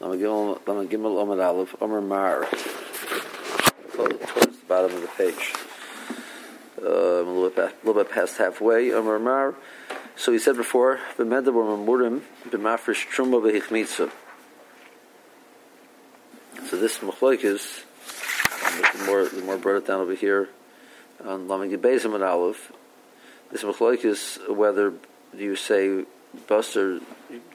Lama Gimel Omer Aleph, Omer Mar. Towards the bottom of the page. Um, a little bit, a little bit past halfway. Omer Mar. So he said before, B'medab or Mamurim, B'mafresh Truma B'hichmitza. So this Machloik is, the more, the more brought it down over here, on Lama Gibezim and Aleph. This Machloik is whether you say Buster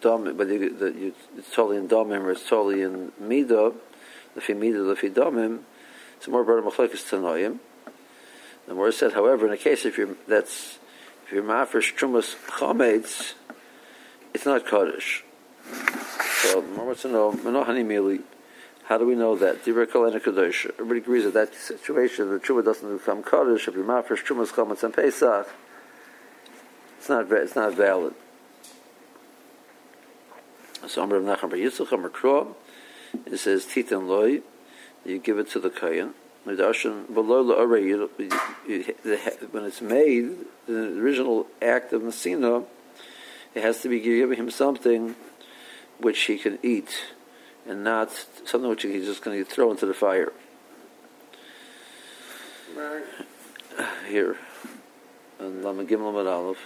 dom, but you, the, you, it's totally in domim or it's totally in midah, lefi midah, lefi domim. It's more broad machlekes tanoim. The more said, however, in a case if you're that's if you're mafresh trumas chametz, it's not kaddish. So the more wants to know, manohani mili. How do we know that? Everybody agrees that that situation, the truma doesn't become kaddish if you're mafresh trumas chametz and pesach. It's not. It's not valid. So Amr Bar Yitzchak Amr Kro, it says Titan Loi, you give it to the Kayan. Medashan below the when it's made, the original act of Messina, it has to be giving him something which he can eat, and not something which he's just going to throw into the fire. Right. Here, and Lama Gimel Aleph,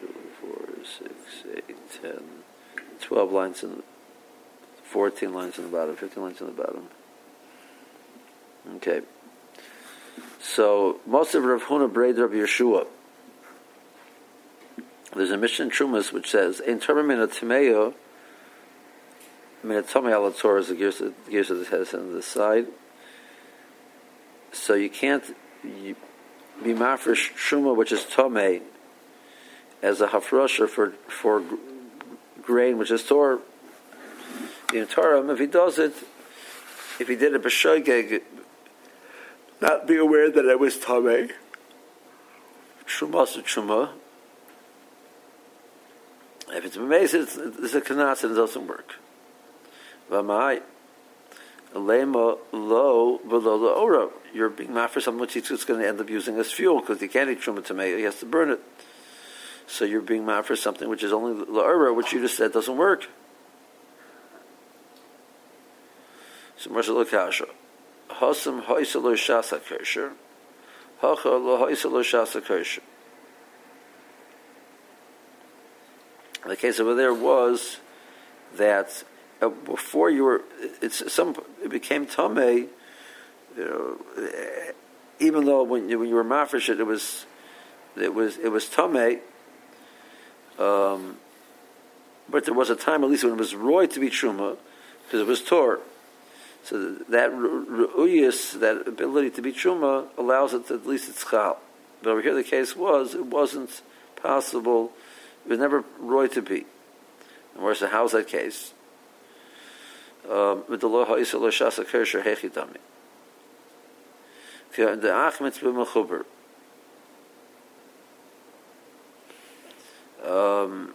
two, four, six, eight, ten. 12 lines in 14 lines in the bottom, 15 lines in the bottom. Okay. So, most of Rav Huna Braid Rav Yeshua. There's a mission Trumas which says, "In term min atimeo, min atome ala Torah is the gears of the of head on the side. So you can't be mafresh truma, which is tome, as a hafrosha for for grain, which is Torah, in Torah, if he does it, if he did it b'shogeg, not be aware that it was tamei. Truma to truma. If it's amazing, it's, it's a kanas and it doesn't work. V'mai, lema lo below the. You're being mad for something which he's going to end up using as fuel because he can't eat truma tamei. He has to burn it. So you're being mad for something which is only la'ura, which you just said doesn't work. So Marsha Lakasha. Hasam Haisalo Shasa Kosher. Hacha Lo Haisalo Shasa Kosher. The case over there was that uh, before you were, it's some, it became Tomei, you know, even though when you, when you were mafresh it, was, it was, it was Tomei, um, but there was a time, at least, when it was roy to be truma, because it was tor. So that ru'uyis, that ability to be truma, allows it to, at least it's chal. But over here, the case was it wasn't possible. It was never roy to be. And where's the how's that case? Um, the achmetz. Um,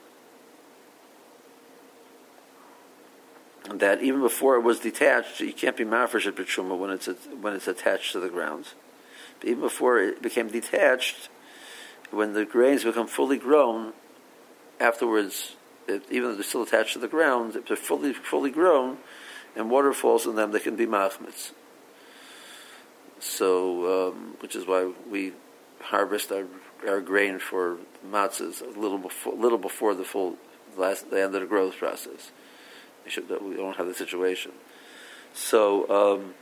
that even before it was detached, you can't be mafresh at B'truma when it's when it's attached to the ground. But even before it became detached, when the grains become fully grown, afterwards, it, even though they're still attached to the ground, if they're fully fully grown, and water falls on them, they can be machmitz. So, um, which is why we harvest our our grain for matzahs a little before, little before the full last the end of the growth process. We should we don't have the situation. So um,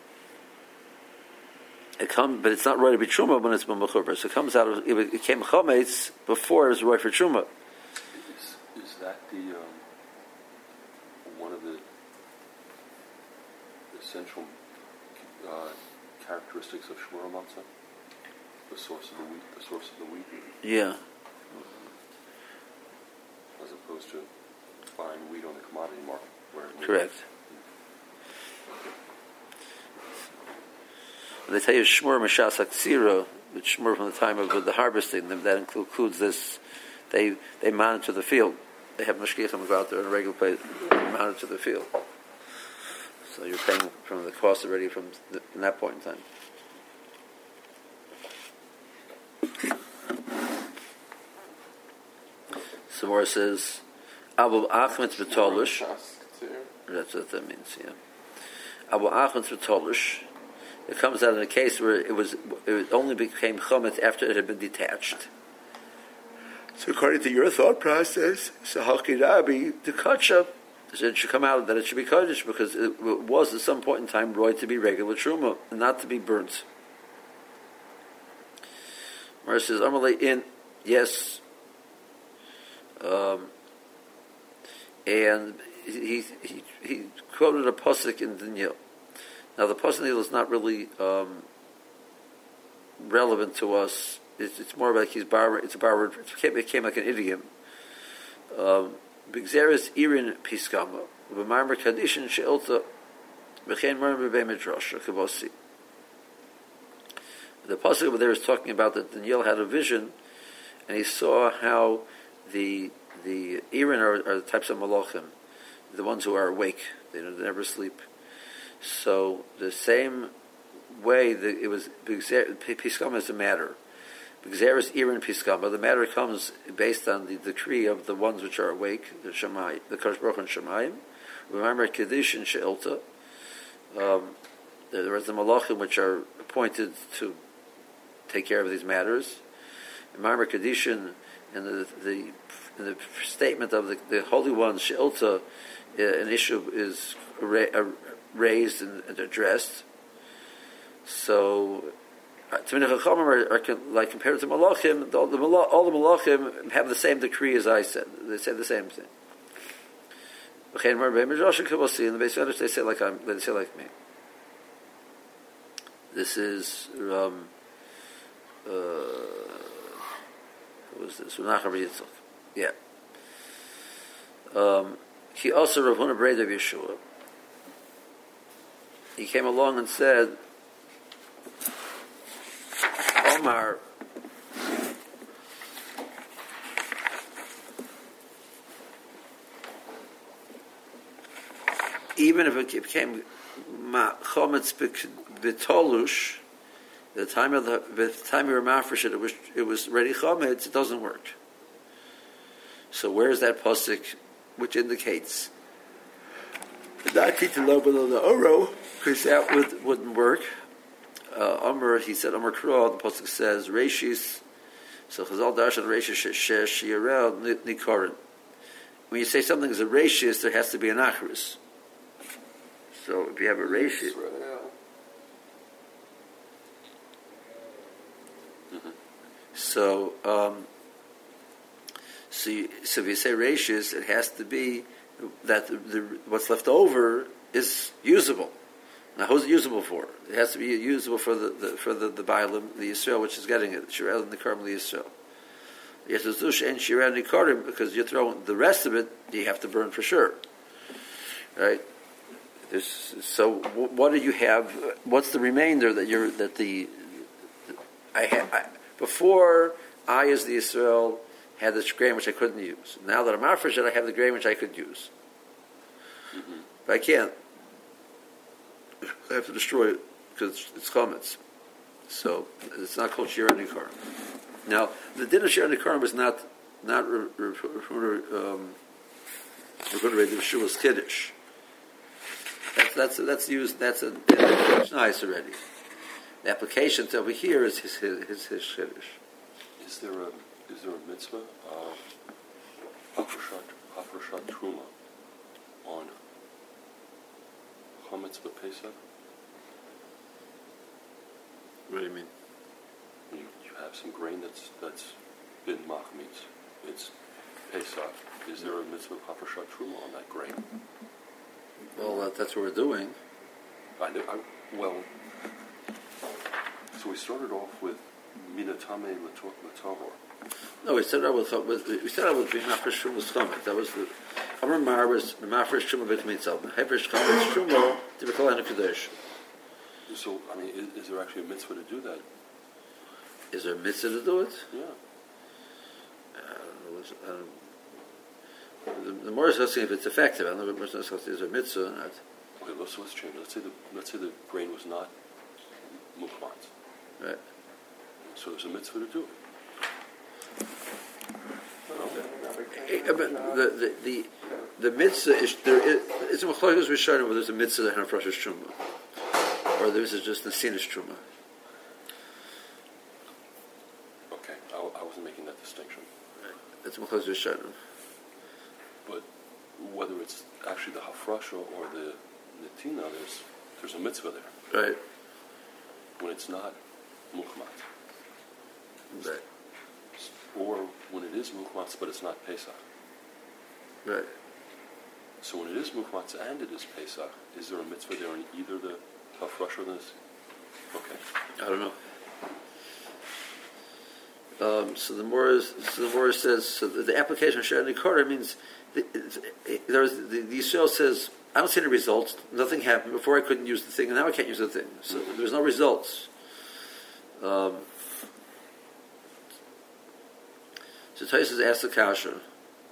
it comes, but it's not right to be truma when it's b'mechuber. So it comes out of it became chometz before it was right for truma. Is, is that the um, one of the essential uh, characteristics of shmura matzah? The source of the wheat, the source of the wheat. Yeah. Mm-hmm. As opposed to buying wheat on the commodity market. Where Correct. They tell you shmur mashas aksira, the shmur from the time of the harvesting. That includes this. They they monitor the field. They have mashgiachim go out there in a regular place, monitor the field. So you're paying from the cost already from, the, from that point in time. Samora says, Abu Achmet Betolish. That's what that means. Yeah. Abu Achon Tolish. It comes out in a case where it was it only became chometz after it had been detached. So according to your thought process, Rabbi the kacha it should come out that it should be kaddish because it was at some point in time roy to be regular truma, not to be burnt. Mara says, Amalei in, yes. Um, and he, he, he quoted a pasuk in Daniel. Now the pasuk is not really um, relevant to us. It's, it's more like he's bar. It's bar. It became, like an idiom. Bigzeres irin piskama. B'marmer kadishin she'ilta. V'chein marmer b'midrash. Kavosi. The pasuk over there is talking about that Daniel had a vision, and he saw how the the Iran are, are the types of malachim, the ones who are awake. They, never sleep. So the same way that it was piskama is a matter. Xeris Iran Piskama, the matter comes based on the decree of the ones which are awake, the Shemai, the Kosh Baruch and Shemayim. Remember Kedushin and Sheilta. Um, there are the Malachim which are appointed to take care of these matters. Remember Kedushin in the, the, in the statement of the, the Holy One, Sheilta, uh, an issue is ra- uh, raised and, and addressed. So Tamina Chachamim are, are, like compared to Malachim. All the, all the Malachim have the same decree as I said. They say the same thing. In the base they say like I'm. They say like me. This is um, uh, was this? Yeah. Um, he also Rav Huna Breda Yeshua. He came along and said, Omar even if it became chometz betolush, the time of the, the time you were it, was it was ready chometz. It doesn't work. So where's that pasuk which indicates not teach below the oro because that would, wouldn't work uh, Amr, he said Amr Kra, the Pasuk says, Rashis, so Chazal Darshan Rashis Shesh Yirel Nikorin. When you say something is a Rashis, there has to be an Achrus. So if you have a Rashis. So, um, so, you, so if you say ratios, it has to be that the, the, what's left over is usable. Now, who's it usable for? It has to be usable for the, the for the the Bailam, the Yisrael, which is getting it. Shirel and the Karim, the Yisrael. Dush and Shirel and Karim because you're throwing the rest of it. You have to burn for sure, right? There's, so, what do you have? What's the remainder that you're that the I, had I before I as the Yisrael had this grain which I couldn't use. Now that I'm afresh, I have the grain which I could use. Mm-hmm. But I can't I have to destroy it because it's chametz. So it's not called shir nikarim. Now the din of shir nikarim is not not um, referring to the shulas kiddush. That's that's that's used. That's a it's nice already. The application over here is his his his, his kiddush. Is there a is there a mitzvah of hafrashat truma on chametz b'pesach? What do you mean? You, you have some grain that's that's been machmitz. It's pesach. Is there a mitzvah of hafrashat truma on that grain? Well, that, that's what we're doing. I, I, well, so we started off with minatame latahor. No, we started out with, we started out with being mafresh chomet. That was the Amar Mar was mafresh truma bit mitzvah. Hefresh chomet truma to be called kadosh. So, I mean, is, is, there actually a mitzvah to do that? Is there a mitzvah to do it? Yeah. Uh, the, the more is asking if it's effective. I don't know if the person is there a mitzvah or not. Okay, let's, let's change. Let's say the let's say the grain was not mukmat. Right. So there's a mitzvah to do it. The, the, the, the mitzvah is there. Is, it's a machlokes rishonim whether there's a mitzvah that hanafresh truma, or this is just the sinus truma. Okay, I, I wasn't making that distinction. It's machlokes rishonim. But whether it's actually the hafrasha or the netina, there's there's a mitzvah there. Right. When it's not muhmat, Right. or when it is muhmat but it's not Pesach. Right. So when it is muhmat and it is Pesach, is there a mitzvah there in either the hafrasha or the? Okay. I don't know. Um, so the more so the more says so the, the application of Shani Korah means the, it, there the, the Yisrael says I don't see any results. Nothing happened before. I couldn't use the thing, and now I can't use the thing. So there's no results. Um, so Tysus asked the kasha.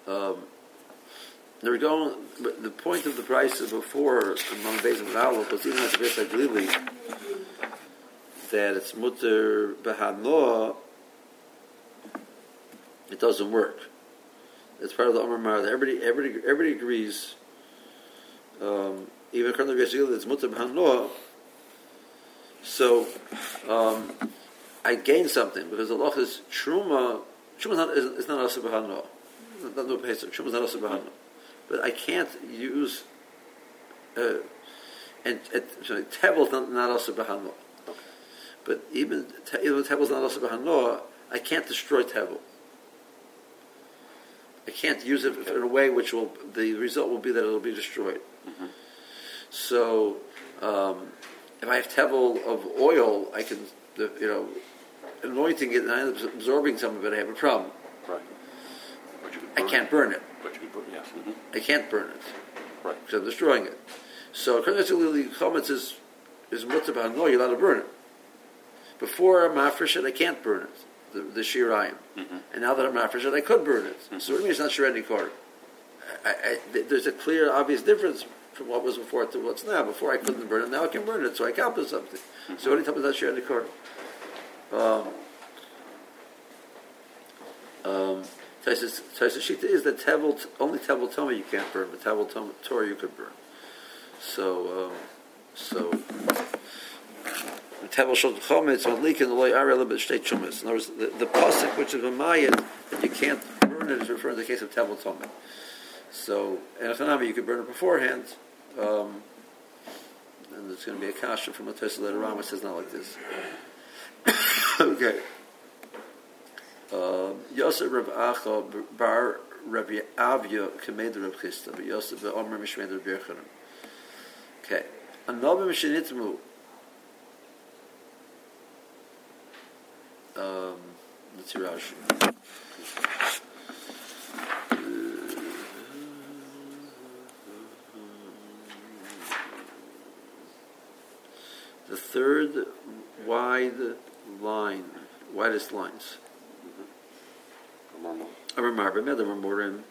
Um, they were going. The point of the price of before among Beis and Aleph was even at the Beis Glili that it's mutter behanoah. It doesn't work. It's part of the Amar Mar everybody, everybody, everybody agrees. Um, even according to Beis Glili, it's mutter behanoah. So um, I gain something because the law is truma. Truma not, is, not also behanoah. Not no pesach. Truma is not also behanoah but I can't use uh, and, sorry, tevel not, not also behano. But even even tevel is not also behano, I can't destroy tevel. I can't use it in a way which will the result will be that it will be destroyed. Mm-hmm. So um, if I have tevel of oil, I can you know anointing it and I end up absorbing some of it. I have a problem. Right. But you I can't it. burn it. But you can burn. Yes. hmm I can't burn it. Right. because I'm destroying it. So according to Lili Chometz is is mutzah no, you're allowed to burn it. Before I'm afresh it, I can't burn it, the, the shirayim. Mhm. And now that I'm afresh it, I could burn it. So what do you mean it's not shirani kor? I, I, there's a clear, obvious difference from what was before to what's now. Before I couldn't burn it, now I can burn it, so I accomplished something. So what do you tell me about shirani kor? Um, um, Taisa Shita is that Tevel, only Tevel Toma you can't burn, but Tevel Torah you could burn. So, um, so, Tevel Shol Chometz, on leak in the loy are a little bit state chumas. In other words, the, the pasuk which is a Mayan that you can't burn it is referring to the case of Tevel Toma. So, and if you could burn it beforehand. Um, and there's going to be a kasha from a Tesla later on, which says not like this. Okay. Um, Yosef Rav Acha bar Rabbi Avya Kamed Rav Chisda, but Yosef Omer Mishmed Rav Yechanan. Okay. Another Mishnitmu. Um, let's see Rashi. The third wide line, widest lines. Amar B'med Amar Morim.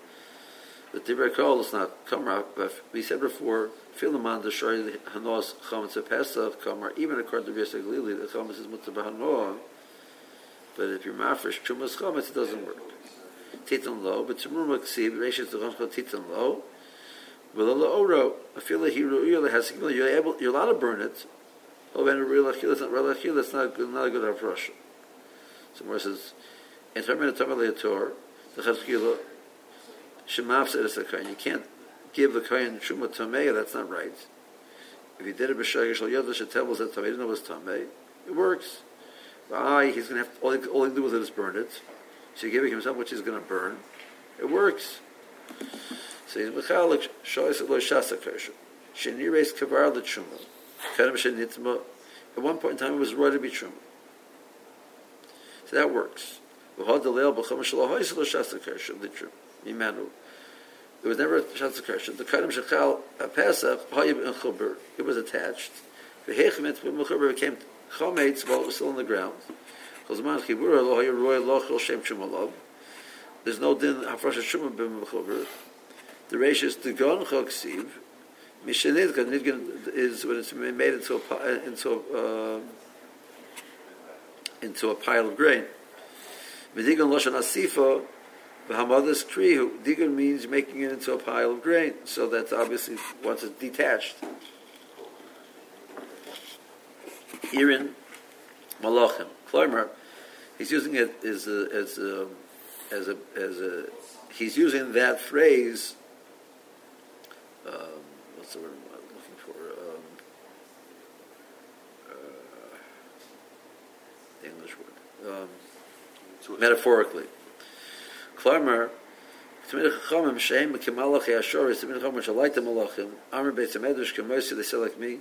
The Divrei Kol is not Kamar. We said before, Philemon the Shari Hanos Chametz Pesach Kamar. Even according to Yosef Glili, the Chametz is Mutzah B'Hanoah. But if you're Mafresh Chumas Chametz, it doesn't work. Titan Lo, but Tzimur Maksiv, the Chomchot Titan Lo. But the Oro, I feel like you're has you're able, you're allowed to burn it. Oh, and real achil, it's not real achil, it's not good, not a good hafresh. So Mor says, in of the Torah, the Chazkila, Shemaf said it's a kain. You can't give the kain Shuma Tamei, that's not right. If you did it b'shagir shal yod l'shetevel zet tamei, didn't know it was tamei. It works. Aye, he's going to have all he, all he can do with it is burn it. So you're giving him something which he's going to burn. It works. So he's mechalik shoyis lo shasa kasha. Sheni reis kavar l'tshuma. Kadam Shem At one point in time, it was Roy to be Truman. So that works. V'chol d'leil b'chom shalom ha'yisul of the true Mimanu. there was never a shastu k'ashem. The Kadam Shechal ha'pesach ha'yim in chubur. It was attached. V'heich mitzvah m'chubur became chometz while it was still on the ground. Chol z'man Lo ha'lo roy l'ochol shem chumalav. There's no din ha'frosh bim b'm'chubur. The ratio is to gon on chok siv. Mishanidgan Nidgan is when it's made into a into uh, into a pile of grain. Medigan Loshan Asifa V'hamadas krihu. Digun means making it into a pile of grain. So that's obviously once it's detached. Irin malachim. Kloimer, he's using it as a, as a, as a, as a, he's using that phrase, what's the word I'm looking for? Um, uh, the English word. Um, So metaphorically. Chachamim Sheim Kemalach Yashor Tmir Chachamim Amr Beit Kemosi They say like me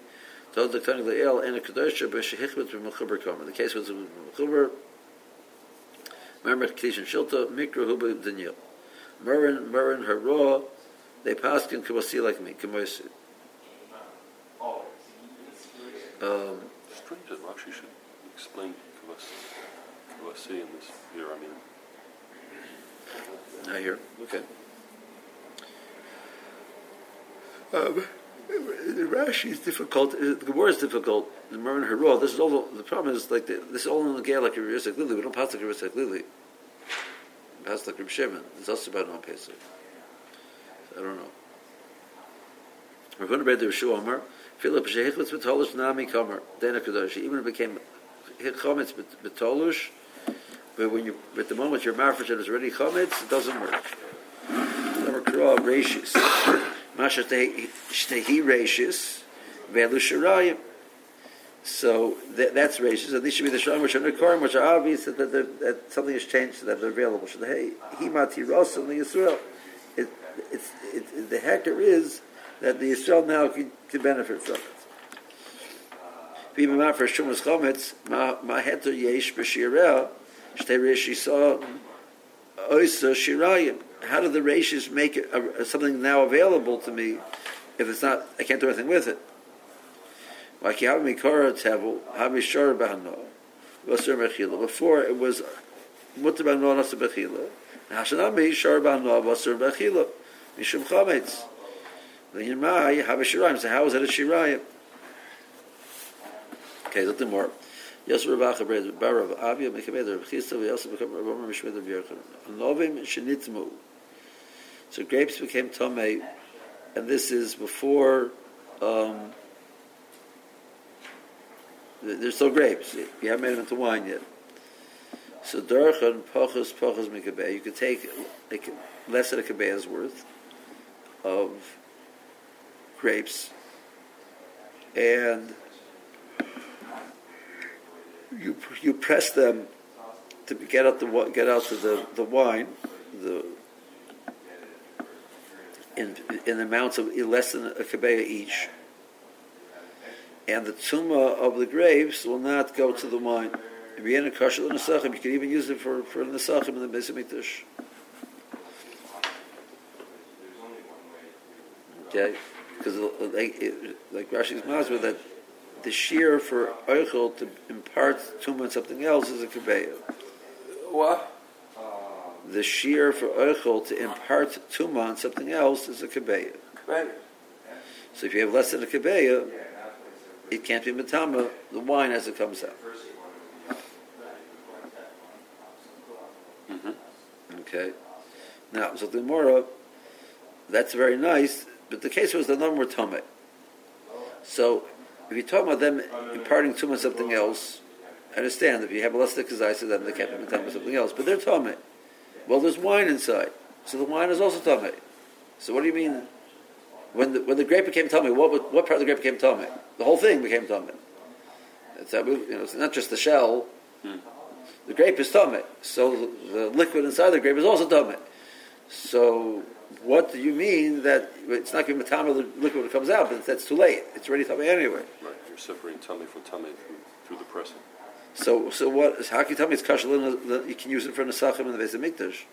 Told the Tani Le'el and a Kadosh B'Shehichmet B'Mechuber Komer The case was B'Mechuber Mermer Kedish and Shilta Mikro Huba Daniel Merrin Merrin Hara They passed in Kemosi like me Kemosi um, Strange that Rashi should explain Kavas, Kavasi in this here. I mean, I hear. Okay. Um, the Rashi is difficult. uh, The Gemara is difficult. The Marin Hara. This is all. The problem is like the, this is all in the Gael like Risek Lili. We don't pass like Risek Lili. We pass like Reb Shimon. It's also about non Pesach. I don't know. To Rishu Omer. Philip Betolush Nami Kamer. Even it became Chometz Betolush. But when you, at the moment your marriage is already chametz, it doesn't work. Masha shtehi velu. So that, that's rashis. And these should be the shram which are which are obvious that, that, that, something has changed, that they're available. So hey, he mati rosim the Yisrael. It, it's, it, the hacker is that the Yisrael now can, can benefit from it. How do the Rishis make it, uh, something now available to me if it's not, I can't do anything with it? Before it was Mutter Bahano Nasa Bechila. Hashanah Mishor Bahano, Vasur Bechila. Mishum you may have a Shirayim. So how is it a Shirayim? Okay, nothing more. Yes, Rabbi Chabred, Barav, Avia, Mekabed, Rabbi Chisda, Vyasa, become Rabbi Omer, Mishmed, Rabbi Yerchon. Anovim, Shenitmu. So grapes became Tomei, and this is before, um, they're still grapes. You haven't made them into wine yet. So Darchan, Pachas, Pachas, Mekabed. You could take like, less than a Kabed's worth of grapes, and you you press them to get out the get out the, the wine the in in amounts of less than a kabeya each, and the tuma of the grapes will not go to the wine. You can even use it for for nesachim in the Beis Okay, because uh, like, it- like Rashi's Masber that the shear for Eichel to impart tuma on something else is a kabeya. what? The shear for Eichel to impart tuma on something else is a kabeya. Right. So if you have less than a kabeya, it can't be matama the wine as it comes out. Mm-hmm. Okay. Now, so the Mora, uh, that's very nice, but the case was the number were tame. So if you're talking about them imparting tuma on something else, I understand if you have a less kazai, then they can't matama something else, but they're tame. Well, there's wine inside, so the wine is also tame. So what do you mean? When the, when the grape became tame, what what part of the grape became tame? The whole thing became tame. It's, you know, it's not just the shell. The grape is tame, so the liquid inside the grape is also tame. So what do you mean that it's not going to be the liquid when it comes out? But that's too late. It's already tame anyway. Right. You're separating tummy from tummy through, through the pressing. So, so what? How can you tell me it's kasher? You can use it for nesachim in the Beis Hamikdash.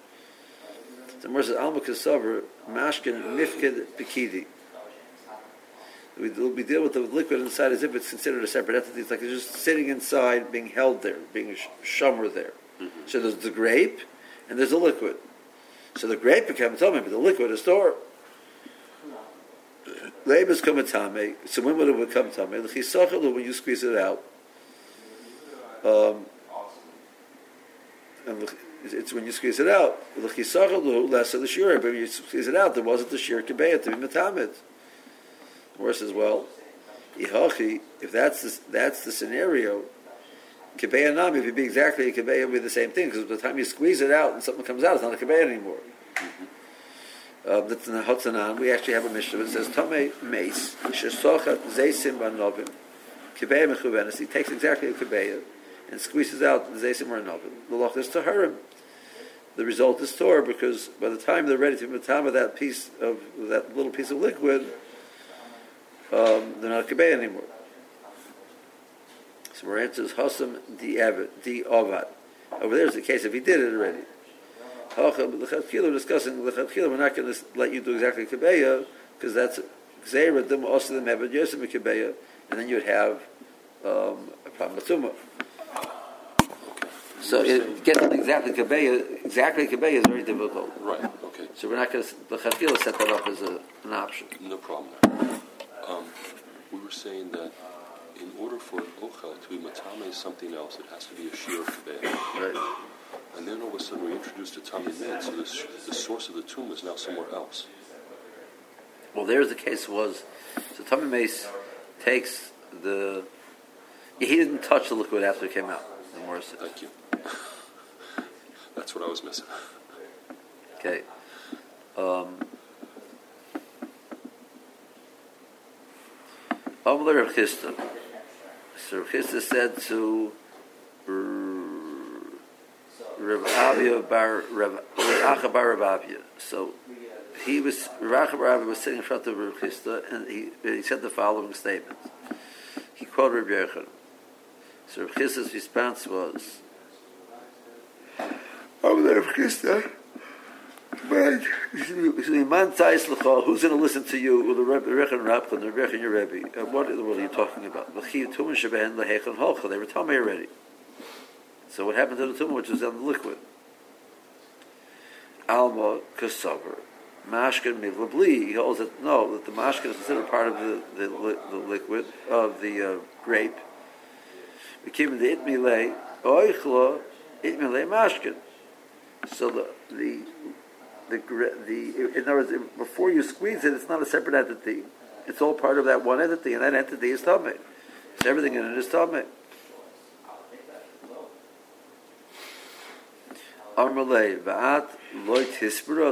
The Gemara says alma kasaver mashkin mifked bekidi. We, we deal with the liquid inside as if it's considered a separate entity. It's like it's just sitting inside, being held there, being sh- shomer there. Mm-hmm. So there's the grape, and there's the liquid. So the grape becomes tummy, but the liquid is stored. Labors come tame. So when would it become tame? The chisachalu when you squeeze it out. Um, and It's, when you squeeze it out. L'chisachal less of the shir, but when you squeeze it out, there wasn't the shir kebeya to be metamid. Or says, well, ihachi, if that's the, that's the scenario, kebeya nam, if you be exactly a kebeya, would be the same thing, because by the time you squeeze it out and something comes out, it's not a kebeya anymore. Uh, that's in the Hotzanan. We actually have a mission that says, Tame Mace, Shesochat Zeisim Banovim, Kebeya Mechuvenis. He takes exactly a Kebeya and squeezes out the Zeisim. The Loch is Taharim. The result is Torah because by the time they're ready to matama that piece of that little piece of liquid, um, they're not a Kebeya anymore. So our answer is Hasam Di Avad. Over there is the case if he did it already. We're discussing we're not going to let you do exactly kibeya because that's gzeira dim also the mebed yosem kibeya, and then you'd have um, a problem with So it, getting exactly kibeya, exactly kibeya is very difficult. Right. Okay. So we're not going to the set that up as a, an option. No problem. Um, we were saying that in order for ochel to be matame something else, it has to be a shir kibeya. Right. And then all of a sudden we introduced a tummy med, so this, the source of the tomb is now somewhere else. Well, there's the case was, so tummy mace takes the, he didn't touch the liquid after it came out. The more Thank you. That's what I was missing. Okay. Um, Amler. So Chisda said to Rav Avia bar Rav Acha bar Rav Avia. So he was Rav Acha bar Avia was sitting in front of Rav Chisda, and he he said the following statement. He quoted Rav Yechon. So Rav Chisda's response was, "Over there, Rav Chisda." Who's going to listen to you? The Rebbe and Rabchan, the Rebbe and your Rebbe. Uh, what in are you talking about? They were me already. So what happened to the tumor which was on the liquid? Alma kasavar. Mashkin mivlabli. He holds that no, that the mashkin is considered part of the, the, the liquid of the uh, grape. We came in the itmile oichla itmile mashkin. So the the the the in other words, before you squeeze it, it's not a separate entity. It's all part of that one entity, and that entity is tummy. So everything in it is tummy. Va'at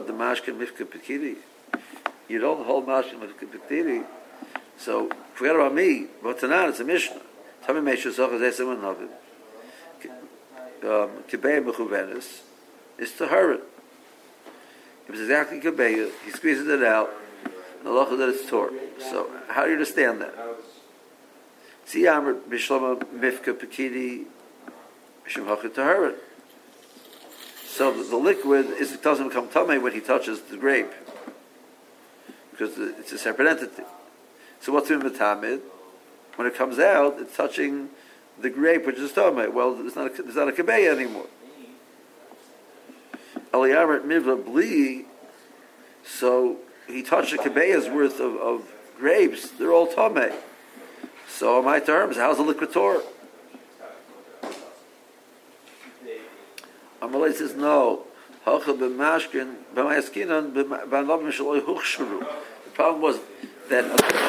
the mashkin. You don't hold mashkin mifka pekiri. So forget about me. But tonight it's a mishnah. Tami meishu zochaz esem and novim. Um, Kibei mechuvenis is to hurry. It was exactly kibei. He squeezes it out. The loch that it's tore. So how do you understand that? See, Amr Bishlama Mifka Pekidi So the, liquid is, doesn't become tummy when he touches the grape, because it's a separate entity. So what's in the tamid? When it comes out, it's touching the grape, which is tummy. Well, it's not a, it's not a kabeya anymore. Eliyaret mivla bli. So he touched a kabeya's worth of, of grapes. They're all tummy. So my terms, how's the liquid Torah? Amalei says no. The problem was that